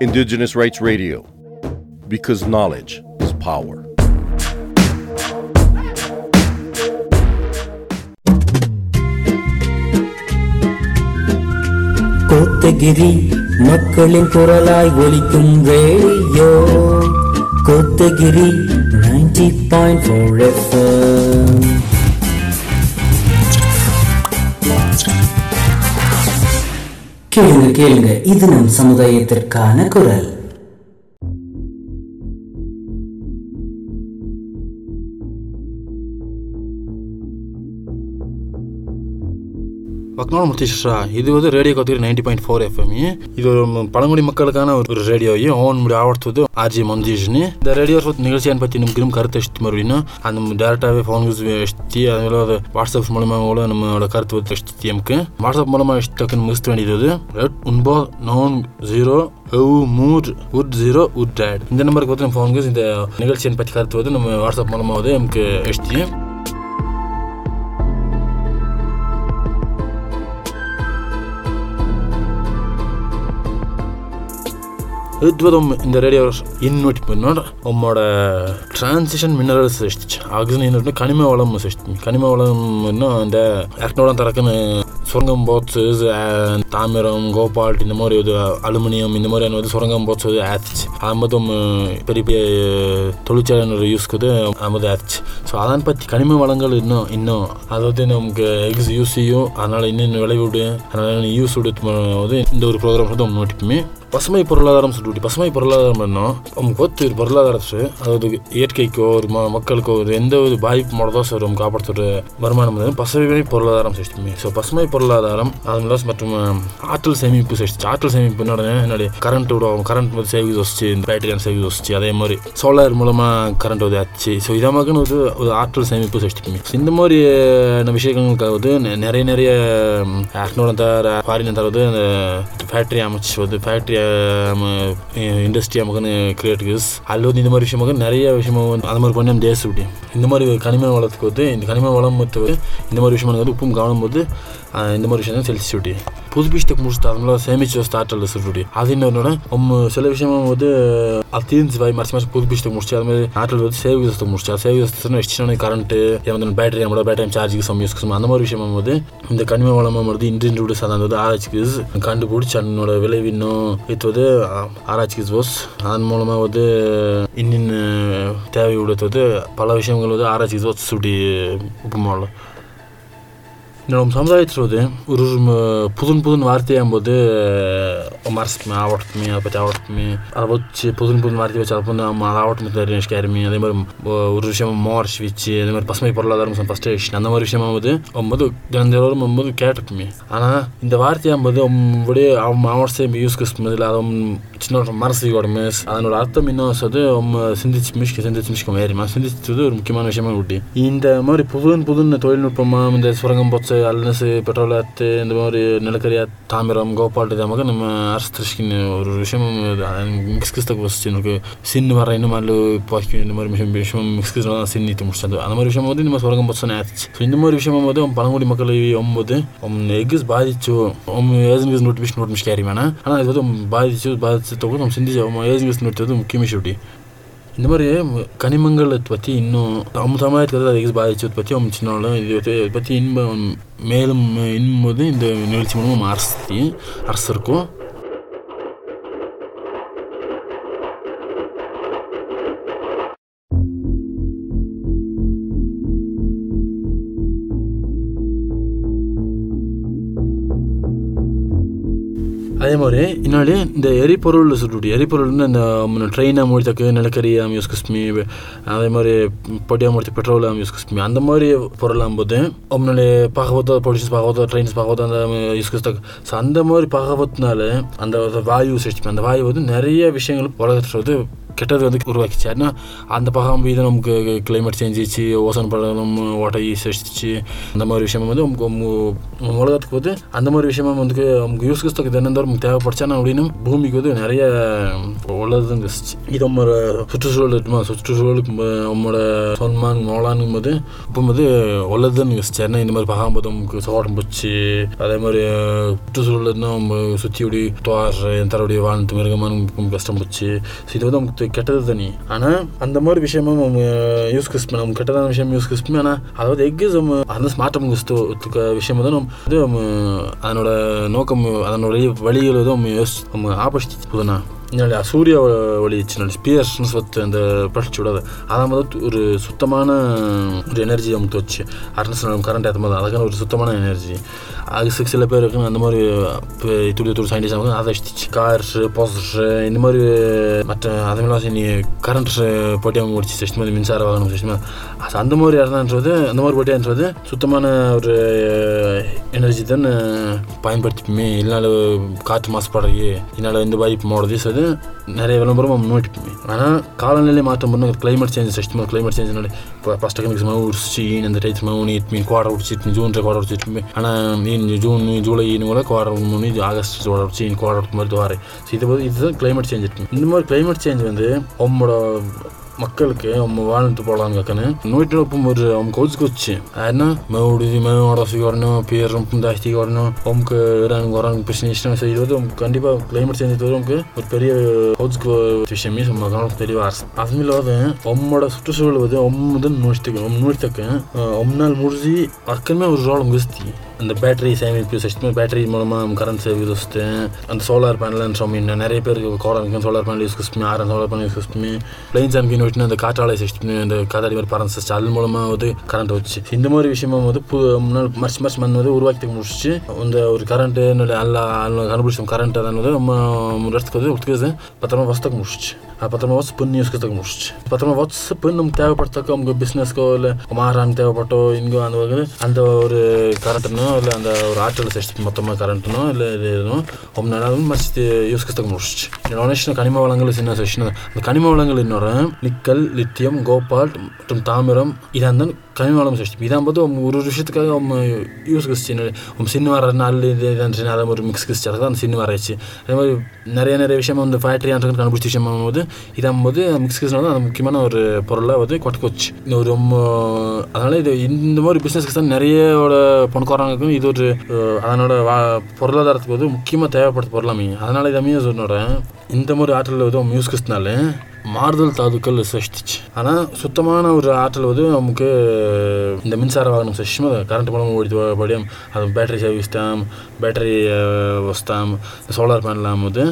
Indigenous Rights Radio, because knowledge is power. Kotagiri மக்களின் குரலாய் ஒலிக்கும் radio Kotagiri ninety point four FM கேளுங்க கேளுங்க. இது நம் சமுதாயத்திற்கான குரல். பார்த்தோம்னா நம்ம திஷா இது வந்து ரேடியோ கத்திரி நைன்டி பாயிண்ட் ஃபோர் எஃப்எம் இது பழங்குடி மக்களுக்கான ஒரு ரேடியோயும் ஓன் முடி ஆவர்த்தது ஆர்ஜி மந்திஜ்னு இந்த ரேடியோ நிகழ்ச்சியை பற்றி நமக்கு கருத்து எஷ்டி மறுபடியும் அந்த டேரெக்டாகவே ஃபோன் யூஸ் எஷ்டி அதுமாதிரி வாட்ஸ்அப் மூலமாக கூட நம்மளோட கருத்து எஷ்டி எமக்கு. வாட்ஸ்அப் மூலமாக எஷ்டி டக்குன்னு மிஸ்ட் வேண்டியது? எட் ஒன்பது நோன் ஜீரோ மூர் உட் ஜீரோ உட் இந்த நம்பருக்கு வந்து நம்ம ஃபோன் இந்த நிகழ்ச்சியை பற்றி கருத்து வந்து நம்ம வாட்ஸ்அப் மூலமாக வந்து எமக்கு எஷ்டி. ಋತ್ವದೊಮ್ಮೆ இந்த ரேடியோ ಇನ್ನೊಟ್ಟಿ ನೋಡ್ರ ಒಮ್ಮೋಡ ಟ್ರಾನ್ಸಿಷನ್ ಮಿನರಲ್ಸ್ ಸಿಸ್ತಿಚ್ ಆಗ ನೀನು ಕಣಿಮೆ ಒಳಮ್ ಸಿಸ್ತಿ ಕಣಿಮೆ ಒಳಮ್ அந்த ஆக்டோடம் சுரங்கம் பாக்ஸஸ் தாமிரம் கோபால்ட் இந்த மாதிரி இது அலுமினியம் இந்த மாதிரியான வந்து சுரங்கம் பாக்ஸ் வந்து ஆத்துச்சு ஆமதும் பெரிய பெரிய தொழிற்சாலை யூஸ்க்கு ஆமது ஆத்துச்சு ஸோ அதான் பற்றி கனிம வளங்கள் இன்னும் இன்னும் அதை வந்து நமக்கு எக்ஸ் யூஸ் செய்யும் அதனால் இன்னும் விளைவிடு அதனால் யூஸ் விடுவது இந்த ஒரு ப்ரோக்ராம் வந்து நோட்டிப்புமே பசுமை பொருளாதாரம் சொல்லிட்டு பசுமை பொருளாதாரம் என்ன? நமக்கு பொருளாதாரத்து அதாவது இயற்கைக்கோ ஒரு ம மக்களுக்கோ ஒரு எந்த ஒரு பாதிப்பு மூலதோ சார் நம்ம காப்பாற்றுற வருமானம் பசுமை பொருளாதாரம் சிஸ்டமே. ஸோ பசுமை பொருளாதாரம் அதன் மற்றும் ஆற்றல் சேமிப்பு சிஸ்டம் ஆற்றல் சேமிப்பு என்னுடைய கரண்ட் விடுவோம் கரண்ட் வந்து சேவிங்ஸ் வச்சு இந்த பேட்டரியான சேவிங்ஸ் வச்சு அதே மாதிரி சோலார் மூலமாக கரண்ட் வந்து ஆச்சு. ஸோ இதை மாதிரி ஒரு ஒரு ஆற்றல் சேமிப்பு சிஸ்டமே. இந்த மாதிரி விஷயங்களுக்காக வந்து நிறைய நிறைய அக்னோட தர ஃபாரின் தர வந்து அந்த ஃபேக்ட்ரி அமைச்சு வந்து ஃபேக்ட்ரி இண்டஸ்ட்ரி நமக்குன்னு கிரியேட் யூஸ் அதில் வந்து இந்த மாதிரி விஷயமாக நிறைய விஷயமாக வந்து அந்த மாதிரி பண்ணி தேசப்படி இந்த மாதிரி கனிம வளத்துக்கு வந்து இந்த கனிம வளம் இந்த மாதிரி விஷயமாக வந்து உப்பும் கவனம் போது இந்த மாதிரி விஷயம் தான் செலுத்தி விட்டி புதுப்பிச்சுட்டு முடிச்சுட்டு அதனால சேமிச்சு ஸ்டார்டர்ல சொல்லிட்டு அது என்னன்னா நம்ம சில விஷயமும் வந்து அது தீர்ந்து வாய் மறைச்சு மறைச்சு புதுப்பிச்சுட்டு முடிச்சு அது மாதிரி ஆற்றல் வந்து சேவ் விசத்தை முடிச்சு சேவ் விசத்தை எக்ஸ்ட்ரா கரண்ட் வந்து பேட்டரி நம்மளோட பேட்டரி சார்ஜுக்கு சம் யூஸ் அந்த மாதிரி விஷயம் வந்து இந்த கனிம வளமாக வந்து இன்டர்நெட் சாதாரண வந்து ஆராய்ச்சிக்கு கண்டுபிடிச்சி அதனோட விளைவின்னும் இது வந்து ஆராய்ச்சிக்கு போஸ் அதன் மூலமாக வந்து இன்னின் தேவை வந்து பல விஷயங்கள் வந்து ஆராய்ச்சிக்கு போஸ் சுட்டி உப்புமாவில். நம்ம സമുദായത്തിലത് ഒരു പുതുൻ പുതുൻ വാർത്ത ചെയ്യുമ്പോൾ മറസ്മി ആവട്ടമി പറ്റി ആവട്ടമി അത് വെച്ച് പുതുൻ പുതുൻ വാർത്ത വെച്ച് அதை അത് ആവട്ടമി தெரிஞ்சுக்காருமி அதே மாதிரி ஒரு விஷயம் மார்ச் வச்சு அதே மாதிரி பசுமை பொருளாதாரம் ஃபஸ்ட் ஆக்ஷன் அந்த மாதிரி விஷயம் போது ஒம்பது தினந்தோறும் ஒம்பது கேட்டுக்குமே ஆனால் இந்த வார்த்தையாகும்போது உங்களுடைய அவன் மாவட்டத்தை யூஸ் இல்லை அதை சின்ன மனசுக்கோட மிஸ் அதனோட அர்த்தம் இன்னும் சொல்லி அவங்க சிந்திச்சு மிஷ்க சிந்திச்சு மிஷ்க வேறுமா சிந்திச்சது ஒரு முக்கியமான விஷயமா கூட்டி இந்த மாதிரி புது புதுன்னு தொழில்நுட்பமாக இந்த சுரங்கம் பொச்சை அல்னஸு பெட்ரோல் அத்து இந்த மாதிரி நிலக்கரியா தாமிரம் கோபால் இதாக நம்ம அரசு ஒரு விஷயம் மிக்ஸ் கிஸ்தக்கு வச்சு எனக்கு சின்ன வர இன்னும் மாதிரி பாக்கி இந்த மாதிரி விஷயம் விஷயம் மிக்ஸ் கிஸ் தான் சின்னிட்டு முடிச்சது அந்த மாதிரி விஷயம் வந்து இந்த மாதிரி சுரங்கம் போச்சு ஆச்சு ஸோ இந்த மாதிரி விஷயம் போது பழங்குடி மக்கள் ஒம்பது எக்ஸ் பாதிச்சு ஏஜென்கிஸ் நோட்டிஃபிகேஷன் நோட்டிஃபிகேஷன் கேரி வேணாம் ஆனால் இது வந்து பாதிச்சு பாதிச்சு தொகுதி நம்ம சிந்திச்சு ஏஜென்கிஸ் நோட்டி வந்து முக்கிய விஷயம் இந்த மாதிரி கனிமங்களை பற்றி இன்னும் நம்ம சமுதாயத்தில் அதை பாதிச்சதை பற்றி அமைச்சினாலும் இதை இது பற்றி இன்பம் மேலும் இன்போது இந்த நிகழ்ச்சி மூலமாக அரசு அரசு இருக்கும். அதே மாதிரி இந்த எரிபொருள் சொல்லிட்டு எரிபொருள்னு இந்த ட்ரெயினை மூடித்தக்கு நிலக்கரி ஆம் யூஸ் கஸ்மி அதே மாதிரி பொடியா மூடி பெட்ரோல் ஆம் யூஸ் கஸ்மி அந்த மாதிரி பொருளாகும் போது அவனுடைய பாகவத்தா பொலிஷன்ஸ் பாகவத்தா ட்ரெயின்ஸ் பாகவத்தா அந்த யூஸ் கஸ்தக் ஸோ அந்த மாதிரி பாகவத்தினால அந்த வாயு சிஸ்டம் அந்த வாயு வந்து நிறைய விஷயங்கள் உலகத்தில் வந்து கெட்டது வந்து உருவாக்கிச்சு. ஏன்னா அந்த பகம் இது நமக்கு கிளைமேட் சேஞ்ச் ஆச்சு ஓசோன் படலம் ஓட்டை செடிச்சு அந்த மாதிரி விஷயம் வந்து நமக்கு உலகத்துக்கு வந்து அந்த மாதிரி விஷயமா வந்து நமக்கு யூஸ் கிஸ்துக்கு தினந்தோறும் நமக்கு தேவைப்படுச்சானா அப்படின்னு பூமிக்கு வந்து நிறைய உள்ளதுங்க இது நம்ம சுற்றுச்சூழல் இருக்குமா? சுற்றுச்சூழலுக்கு நம்மளோட சொன்மான் மோளானுங்கும் போது இப்போ வந்து உள்ளதுன்னு என்ன இந்த மாதிரி பகாம்போது நமக்கு சோடம் போச்சு. அதே மாதிரி சுற்றுச்சூழல்னா நம்ம சுற்றி தோற துவார் தரவுடைய வாழ்ந்து மிருகமான கஷ்டம் போச்சு. இது வந்து நமக்கு கெட்டது தனி ஆனால் அந்த மாதிரி விஷயமும் நம்ம யூஸ் கிஸ்மே நம்ம கெட்டதான விஷயம் யூஸ் கிஸ்மே ஆனால் அதாவது எக்கிசம் அந்த ஸ்மார்ட் கிறிஸ்துவத்துக்கு விஷயம் வந்து நம்ம இது நம்ம அதனோட நோக்கம் அதனோட வழிகள் வந்து நம்ம யோசி நம்ம ஆப்போசிட் புதுனா என்னோட சூரிய ஒளி சின்ன ஸ்பியர்ஸ்னு சொத்து அந்த பழிச்சு விடாது. அதான் மாதிரி ஒரு சுத்தமான ஒரு எனர்ஜி நமக்கு வச்சு அரசு கரண்ட் ஏற்ற மாதிரி அதுக்கான ஒரு சுத்தமான எனர்ஜி அது சில- சில பேர் இருக்குன்னு அந்த மாதிரி இப்போ துடி துடி சயின்டிஸ்ட் அவங்க அதை கார்ஸு கார்ஸ் இந்த மாதிரி மற்ற அதெல்லாம் நீ கரண்ட் போட்டி அவங்க முடிச்சு சிஸ்டம் மாதிரி மின்சார வாகனம் சிஸ்டம் அது அந்த மாதிரி இடம்ன்றது அந்த மாதிரி போட்டியான்றது சுத்தமான ஒரு எனர்ஜி தான் பயன்படுத்திப்போமே. இல்லைனால காற்று மாசுபாடுறது இதனால் இந்த பாதிப்பு மாடுறது ஸோ அது நிறைய விளம்பரம் நம்ம நோட்டிப்போமே ஆனால் காலநிலை மாற்றம் பண்ண climate change system climate change இப்போ ஃபஸ்ட் எக்கனாமிக்ஸ் மாவு உடிச்சு இந்த டைட் மாவு நீட் மீன் கோடை உடிச்சிட்டு ஜூன் கோடை உடிச்சிட்டு ஆனால் ಈ ಜೂನ್ ಜೂಲೈ ಇನ್ನು ಕ್ವಾರ மூணு இது ஆகஸ்ட் வளர்ச்சி இன் குவார மாதிரி வாரு ஸோ இது வந்து இதுதான் கிளைமேட் சேஞ்ச் இருக்கு இந்த மாதிரி கிளைமேட் சேஞ்ச் வந்து உம்மோட மக்களுக்கு அவங்க வாழ்ந்துட்டு போகலான்னு கேட்கணும் நூற்றி ஒപ്പം ஒரு அவங்க கொச்சுக்கு வச்சு. ஏன்னா மவுடி மவுடசி வரணும் பேர் ரொம்ப ஜாஸ்தி வரணும் உமக்கு இறாங்க வராங்க பிரச்சனை இஷ்டம் ஸோ கண்டிப்பாக கிளைமேட் சேஞ்ச் வந்து உங்களுக்கு ஒரு பெரிய கொச்சுக்கு விஷயமே நம்ம தெரிய அரசு இல்லாத உம்மோட சுற்றுச்சூழல் வந்து ஒம்மதான் நோய்த்துக்கு ஒம் நோய்த்தக்க ஒம்னால் முடிஞ்சு அக்கமே ஒரு ரோலம் குஸ்தி அந்த பேட்டரி சேமிப்பு சிஸ்டம் பேட்டரி மூலமாக கரண்ட் சேவ் வச்சுட்டு அந்த சோலார் பேனல்னு சொல்லி நிறைய பேருக்கு கோடம் சோலார் பேனல் யூஸ் பண்ணி ஆரம் சோலார் பேனல் யூஸ் பண்ணி பிளைன்ஸ் அண்ட் விட்டு அந்த காற்றாலை சிஸ்டம் இந்த காத்தாடி மாதிரி பரன் சிஸ்டம் அது மூலமாக வந்து கரண்ட் வச்சு. இந்த மாதிரி விஷயமா வந்து பு முன்னாள் மர்ச் மர்ச் மண் வந்து உருவாக்கி முடிச்சு இந்த ஒரு கரண்ட்டு எல்லா கண்டுபிடிச்சோம் கரண்ட் அதான் வந்து நம்ம இடத்துக்கு வந்து ஒத்துக்குது பத்திரமா வசத்துக்கு முடிச்சு பத்திரமா வச்சு பெண் யூஸ்க்கு முடிச்சு பத்திரமா வச்சு பெண் நமக்கு தேவைப்படுறதுக்கு அவங்க பிஸ்னஸ்க்கோ இல்லை மாறான்னு தேவைப்பட்டோ இங்கோ அந்த அந்த ஒரு கரண்ட்டுனோ இல்லை அந்த ஒரு ஆற்றல் சிஸ்டம் மொத்தமாக கரண்ட்னோ இல்லை இது ரொம்ப நேரம் யூஸ் யூஸ்க்கு முடிச்சு டொனேஷன் கனிம வளங்கள் சின்ன செஷன் அந்த கனிம வளங்கள் இன்னொரு நிக்கல் லித்தியம் கோபால்ட் மற்றும் தாமிரம் இதான் தான் கனிம வளம் சிஸ்டம் இதான் பார்த்து அவங்க ஒரு விஷயத்துக்காக அவங்க யூஸ் கிறிஸ்டின் அவங்க சின்ன வர நாள் இதான் அதை ஒரு மிக்ஸ் கிறிஸ்டியாக தான் அந்த சின்ன வரைச்சு அதே மாதிரி நிறைய நிறைய விஷயம் வந்து ஃபேக்ட்ரி அந்த கண்டுபிடிச்ச விஷயம் போது இதான் போது மிக்ஸ் கிறிஸ்டின் வந்து அந்த முக்கியமான ஒரு பொருளாக வந்து கொட்டுக்கோச்சு இந்த ஒரு ரொம்ப அதனால் இது இந்த மாதிரி பிஸ்னஸ்க்கு தான் நிறையோட பணக்காரங்களுக்கும் இது ஒரு அதனோட வா பொருளாதாரத்துக்கு வந்து முக்கியமாக தேவைப்படுற பொருளாமே அதனால் இதாமே சொன்னோடேன் இந்த மாதிரி ஆற்றல் வந்து மியூஸ் மாறுதல் தாதுக்கள் சிருஷ்டிச்சு ஆனால் சுத்தமான ஒரு ஆற்றல் வந்து நமக்கு இந்த மின்சார வாகனம் சிஸ்டம் கரண்ட் மூலம் ஓடி படியும் அது பேட்டரி சர்வீஸ்தாம் பேட்டரி வஸ்தாம் சோலார் பேனலாம் வந்து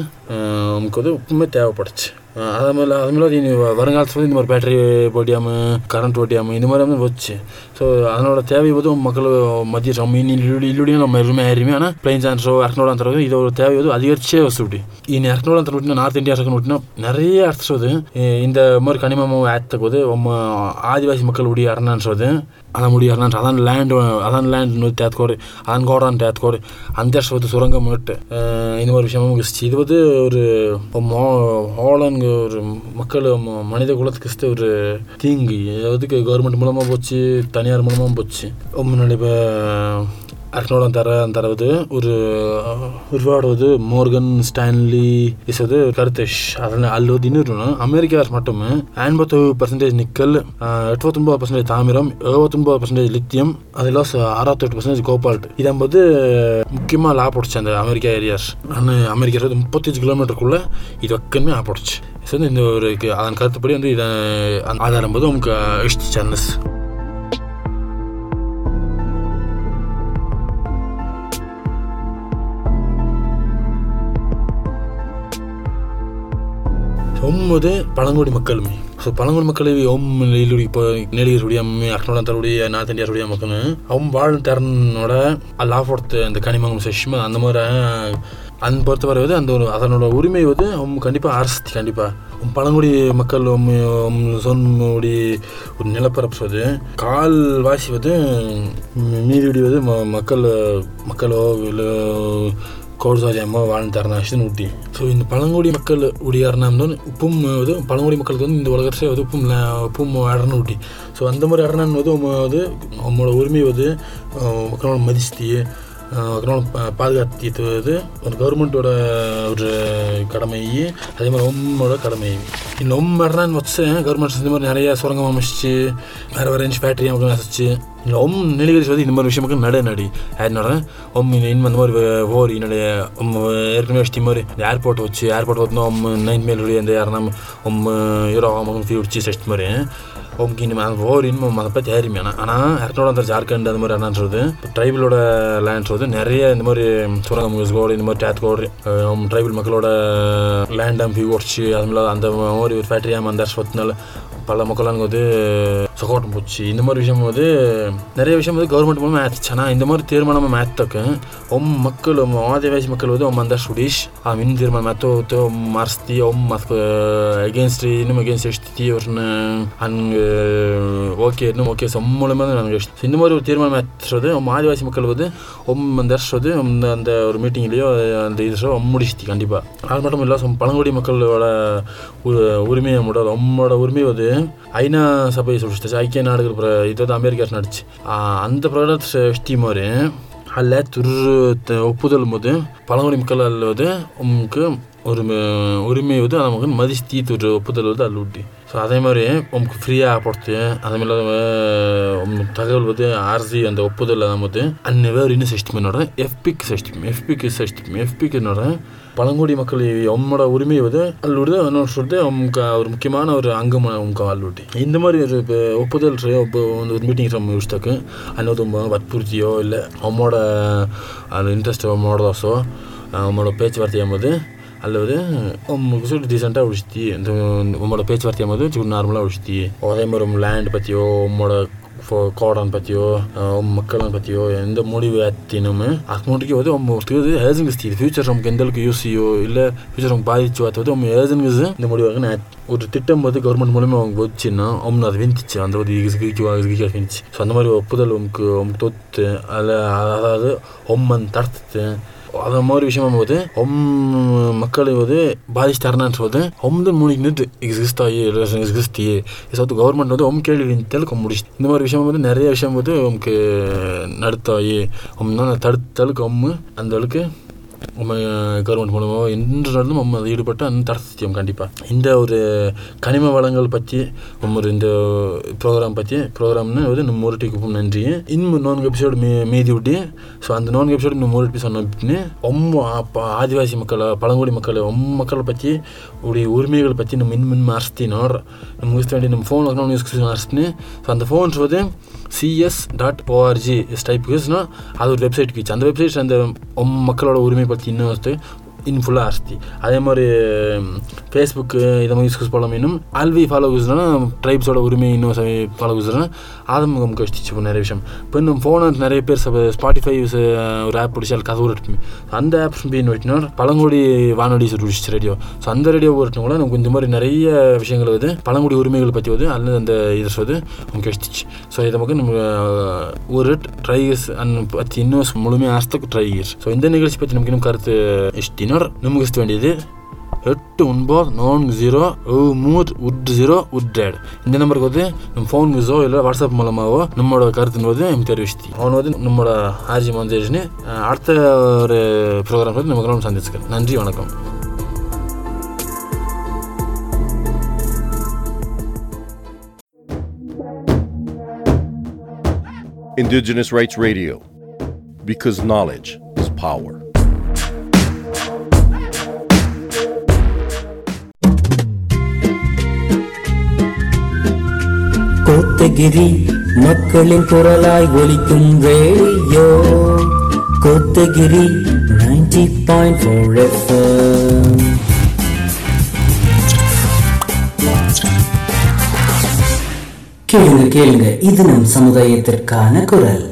நமக்கு வந்து உண்மை தேவைப்படுச்சு. அதுமில்ல அதுமில்லாது இனி வருங்காலத்தில் வந்து இந்த மாதிரி பேட்டரி ஓட்டியாமல் கரண்ட் ஓட்டியாமல் இந்த மாதிரி வந்து வச்சு ஸோ அதனோட தேவை வந்து மக்கள் மத்திய மீன் இல்லுடி இல்லுடியும் நம்ம எதுவுமே ஏறியுமே ஆனால் பிளைன் சான்ஸோ அரக்கனோட அந்த இது ஒரு தேவை வந்து அதிகரிச்சே வச்சு வசூட்டி இனி அரக்கனோட அந்த விட்டுனா நார்த் இந்தியா அரக்கன் விட்டுனா நிறைய அரசு இந்த மாதிரி கனிமமாக ஆத்தக்கு ஆதிவாசி மக்கள் மக்களுடைய அரணன்றது ಅದ ಮುಡಿ ಅರ್ನ ಅನ್ಸ ಅದನ್ನ ಲ್ಯಾಂಡ್ ಅದನ್ನ ಲ್ಯಾಂಡ್ தேத்கோடு அதன் கோடான் தேத்கோடு அந்த வந்து சுரங்கம் விட்டு இந்த மாதிரி விஷயமும் முகிச்சு இது வந்து ஒரு ஹோலங்க ஒரு மக்கள் ம- மனித குலத்துக்கு ஒரு தீங்கு அதுக்கு கவர்மெண்ட் மூலமாக போச்சு தனியார் மூலமாக போச்சு முன்னாடி இப்போ ಅರ್ನೋಡ್ ಅಂತಾರ ಅಂತಾರದು ஒரு உருவாடுவது மோர்கன் ஸ்டான்லி இசது கருத்தேஷ் அதில் அல்லது இன்னொரு அமெரிக்கா மட்டும் ஐம்பத்து பர்சன்டேஜ் நிக்கல் எட்டுவத்தொம்பது பர்சன்டேஜ் தாமிரம் எழுபத்தொம்பது பர்சன்டேஜ் லித்தியம் அதில் அறுபத்தெட்டு பர்சன்டேஜ் கோபால்ட் இதன்போது முக்கியமாக லாபடுச்சு அந்த அமெரிக்கா ஏரியாஸ் ஆனால் அமெரிக்கா வந்து முப்பத்தஞ்சு கிலோமீட்டருக்குள்ளே இது வக்கமே ஆப்போடுச்சு ஸோ வந்து இந்த ஒரு கு- அதன் கருத்துப்படி வந்து இதை ஆதாரம் போது நமக்கு இஷ்டி சேனல்ஸ் ஒன்பது பழங்குடி மக்களுமே. ஸோ பழங்குடி மக்கள் ஒம் இல்லுடி இப்போ நெடிகருடைய அர்த்தோடைய நார்த் இந்தியாருடைய மக்கள் அவங்க வாழ் திறனோட லாஃபோர்த்து அந்த கனிமங்கம் சஷ்மா அந்த மாதிரி அந்த பொறுத்தவரை வந்து அந்த ஒரு அதனோட உரிமை வந்து அவங்க கண்டிப்பாக அரசு கண்டிப்பாக பழங்குடி மக்கள் சொன்னுடைய ஒரு நிலப்பரப்பு வந்து கால் வாசி வந்து மீதியுடைய வந்து ம- மக்கள் மக்களோ இல்லை கோடுசாரி அம்மா வாழ்ந்தாருனா ஊட்டி. ஸோ இந்த பழங்குடி மக்கள் உடையாருனா வந்து உப்பும் வந்து பழங்குடி மக்களுக்கு வந்து இந்த உலகத்தை வந்து உப்பும் உப்பும் அடர்னு ஊட்டி. ஸோ அந்த மாதிரி இடர்னு வந்து வந்து அவங்களோட உரிமை வந்து மக்களோட மதிஸ்தி மக்களோட பாதுகாத்து ஒரு கவர்மெண்ட்டோட ஒரு கடமை அதே மாதிரி ஒம்மோட கடமை இந்த உம் மாதிரி தான் வச்சு கவர்மெண்ட் இந்த மாதிரி நிறைய சுரங்கம் அமைச்சிச்சு. வேறு வேறு இருந்துச்சு ஃபேக்ட்ரி மக்கள் நசிச்சு இந்த ஒம் நிலைகரிச்சு வந்து இந்த மாதிரி விஷயமுக்கு நட நடி. அதனால ஒம் இன்னும் அந்த மாதிரி ஓர் என்னுடைய ஏற்கனவே வச்சு மாதிரி இந்த ஏர்போர்ட் வச்சு ஏர்போர்ட் வந்து ஒம் நைன் மேலுடைய அந்த யாருன்னா ஒம் யூரோ ஃபீ வச்சு செஸ்ட் மாதிரி. ஒம்க்கு இனிமேல் அது ஓர் இன்னும் அதை பற்றி ஏறிமே ஆனால் ஆனால் இரநூறு அந்த ஜார்க்கண்ட் அந்த மாதிரி என்னன்றது இப்போ ட்ரைபிளோட லேண்ட்ஸ் நிறைய இந்த மாதிரி சுரங்க மியூசிக்கோடு இந்த மாதிரி டேத் கோடு ட்ரைபிள் மக்களோட லேண்ட் அம்பி ஓடிச்சு அது மாதிரி அந்த மாதிரி ஒரு ஃபேக்ட்ரி அந்த வருஷத்தினால பல மக்கள் வந்து சகோட்டம் போச்சு. இந்த மாதிரி விஷயம் வந்து நிறைய விஷயம் வந்து கவர்மெண்ட் மூலமாக ஆச்சு ஆனால் இந்த மாதிரி தீர்மானம் ಮಾತ್ತಕ್ಕೆ ಒಮ್ಮ ಮಕ್ಕಳು ಆದಿವಾಸಿ ಮಕ್ಕಳು மக்கள் வந்து ஒம் அந்த ಆ ஆ மின் ಮಾತು ಮಾರ್ಸ್ತಿ ಒಮ್ಮ ಮತ್ಕ ಅಗೇನ್ಸ್ಟ್ ಇನ್ನೂ ಅಗೇನ್ಸ್ಟ್ இன்னும் ಅವ್ರನ್ನ ಹಂಗೆ ಓಕೆ ಇನ್ನೂ ஓகே இன்னும் ஓகே ನನಗೆ ಎಷ್ಟು இந்த மாதிரி ஒரு தீர்மானம் ஏற்றுறது நம்ம ஆதிவாசி மக்கள் வந்து ஒம் அந்த ஏற்றுறது அந்த அந்த ஒரு மீட்டிங்லேயோ அந்த இது முடிச்சுத்தி கண்டிப்பாக அது மட்டும் இல்லை பழங்குடி மக்களோட உரிமையை நம்மளோட உம்மோட உரிமை வந்து ஐநா சபையை சொல்லிச்சு ஐக்கிய நாடுகள் இது வந்து அமெரிக்கா நடிச்சு அந்த பிரகடனத்தை எஷ்டி மாதிரி ಅಲ್ಲೇ ತುರ್ರು ಒಪ್ಪುದಲ್ ಮುದು ಪಳಂಗುಡಿ ಮಕ್ಕಳಲ್ಲಿ ಹೋದೆ ಉಮ್ಗೆ ஒரு உரிமை வந்து நமக்கு மதிச்சு தீத்து ஒரு ஒப்புதல் வந்து அதில் விட்டு ஸோ அதே மாதிரி உங்களுக்கு ஃப்ரீயாக போடுத்து அதே மாதிரி தகவல் வந்து ஆர்சி அந்த ஒப்புதல் வந்து அன்னை வேறு இன்னும் சிஸ்டம் என்னோட எஃபிக் சிஸ்டம் எஃபிக்கு சிஸ்டம் எஃபிக்கு என்னோட பழங்குடி மக்கள் உம்மோட உரிமை வந்து அல்லுடுது இன்னொரு சொல்லிட்டு அவங்க ஒரு முக்கியமான ஒரு அங்கம் அவங்க அல்லுட்டி இந்த மாதிரி ஒரு இப்போ ஒப்புதல் ಒಂದು ஒரு மீட்டிங் நம்ம ಯೂಸ್ತಾಕ ಅನ್ನೋದು ವತ್ಪೂರ್ತಿಯೋ ಇಲ್ಲ ಅಮ್ಮೋಡ ಅದು ಇಂಟ್ರೆಸ್ಟ್ ಮಾಡೋದಸೋ ಅಮ್ಮೋಡ பேச்சுவார்த்தை ಎಂಬುದು அல்லது உங்களுக்கு சொல்லிட்டு டீசெண்டாக உழிச்சி இந்த உங்களோட பேச்சுவார்த்தை போது சும்மா நார்மலாக உழிச்சி அதே மாதிரி உங்கள் லேண்ட் பற்றியோ உங்களோட கோடன் பற்றியோ மக்களன் பற்றியோ எந்த முடிவு எத்தினுமே அது முடிக்க வந்து உங்களுக்கு ஏஜென்ஸ் ஃபியூச்சர் நமக்கு எந்த அளவுக்கு யூஸியோ இல்லை ஃபியூச்சர் நமக்கு பாதிச்சு அது வந்து அவங்க ஏஜென்ஸ் இந்த முடிவாக ஒரு திட்டம் வந்து கவர்மெண்ட் மூலமாக அவங்க வச்சுன்னா அவங்க அதை விந்துச்சு அந்த ஒரு இகிக்கு விந்துச்சு ஸோ அந்த மாதிரி ஒப்புதல் உங்களுக்கு தொத்து அதில் அதாவது ஒம்மன் தடுத்து அந்த மாதிரி விஷயம் போது ஹொம் மக்களை வந்து பாதிச்சிட்டாருன்னு சொல்லுது ஹொம்து மூணு நிறுத்து எக்ஸிஸ்டாயி எக்ஸிஸ்டியே சவுத்து கவர்மெண்ட் வந்து ஹொம் கேள்வி தெலுக்க முடிச்சு இந்த மாதிரி விஷயம் வந்து நிறைய விஷயம் வந்து நமக்கு நடுத்தாயி ஹொம்னா தடு தலுக்கு ஹொம்மு அந்த அளவுக்கு கவர்மெண்ட் மூலமாக என்றாலும் நம்ம அதை ஈடுபட்டு அந்த தடுத்தியம் கண்டிப்பாக இந்த ஒரு கனிம வளங்கள் பற்றி ஒரு இந்த ப்ரோக்ராம் பற்றி ப்ரோக்ராம்னு வந்து நம்ம மூரட்டிக்கு நன்றி. இன்னும் நான்கு எபிசோடு மீ மீதி விட்டு ஸோ அந்த நான்கு எபிசோடு இன்னும் மூரட்டி எபிசோட் அப்படின்னு ரொம்ப ஆதிவாசி மக்களை பழங்குடி மக்களை ரொம்ப மக்களை பற்றி உடைய உரிமைகளை பற்றி நம்ம இன்னும் அரிசி நம்ம யூஸ் வேண்டிய நம்ம ஃபோன் வரணும் யூஸ் அரசுன்னு ஸோ அந்த ஃபோன்ஸ் வந்து சிஎஸ் டாட் ஓஆர்ஜி டைப் யூஸ்னால் அது ஒரு வெப்சைட் கிச்சு அந்த வெப்சைட் அந்த மக்களோட உரிமை பற்றி இன்ஃபுல்லாக ஆர்த்தி அதே மாதிரி ஃபேஸ்புக்கு இதை மாதிரி யூஸ் பண்ண மீனும் அல்வி ஃபாலோ யூஸ்னா ட்ரைப்ஸோட உரிமை இன்னும் ஃபாலோ யூஸ்னா ஆதமுகம் கஷ்டிச்சு நிறைய விஷயம். இப்போ இன்னும் ஃபோனை நிறைய பேர் ஸ்பாட்டிஃபை யூஸ் ஒரு ஆப் பிடிச்சால் கதவு இருட்டுமே அந்த ஆப்ஸ் பீன் வெட்டினா பழங்குடி வானொலி பிடிச்சி ரேடியோ ஸோ அந்த ரேடியோ கூட நமக்கு இந்த மாதிரி நிறைய விஷயங்கள் வந்து பழங்குடி உரிமைகள் பற்றி வந்து அல்லது அந்த இது வந்து நமக்கு கஷ்டிச்சு ஸோ இதை நமக்கு நம்ம ஒரு ட்ரை அண்ட் பற்றி இன்னும் முழுமையாக ஆஸ்தக்கு ட்ரை இயர்ஸ் ஸோ இந்த நிகழ்ச்சி பற்றி நமக்கு இன்னும் கருத்து இஷ்டினோ பின்னர் நிமிகிஸ்ட வேண்டியது எட்டு ஒன்பது நான்கு ஜீரோ மூத் உட் ஜீரோ உட் ஏட் இந்த நம்பருக்கு வந்து நம்ம ஃபோன் யூஸோ இல்லை வாட்ஸ்அப் மூலமாகவோ நம்மளோட கருத்துன்னு வந்து நம்ம தெரிவிச்சு அவன் வந்து நம்மளோட ஆர்ஜி மந்தேஜ்னு அடுத்த ஒரு ப்ரோக்ராம் வந்து நமக்கு சந்திச்சுக்கிறேன் நன்றி வணக்கம் Indigenous Rights Radio, because knowledge is power. Kotagiri மக்களின் குரலாய் ஒலிக்கும் radio. Kotagiri ninety point four கேளுங்க கேளுங்க இது நம் சமுதாயத்திற்கான குரல்.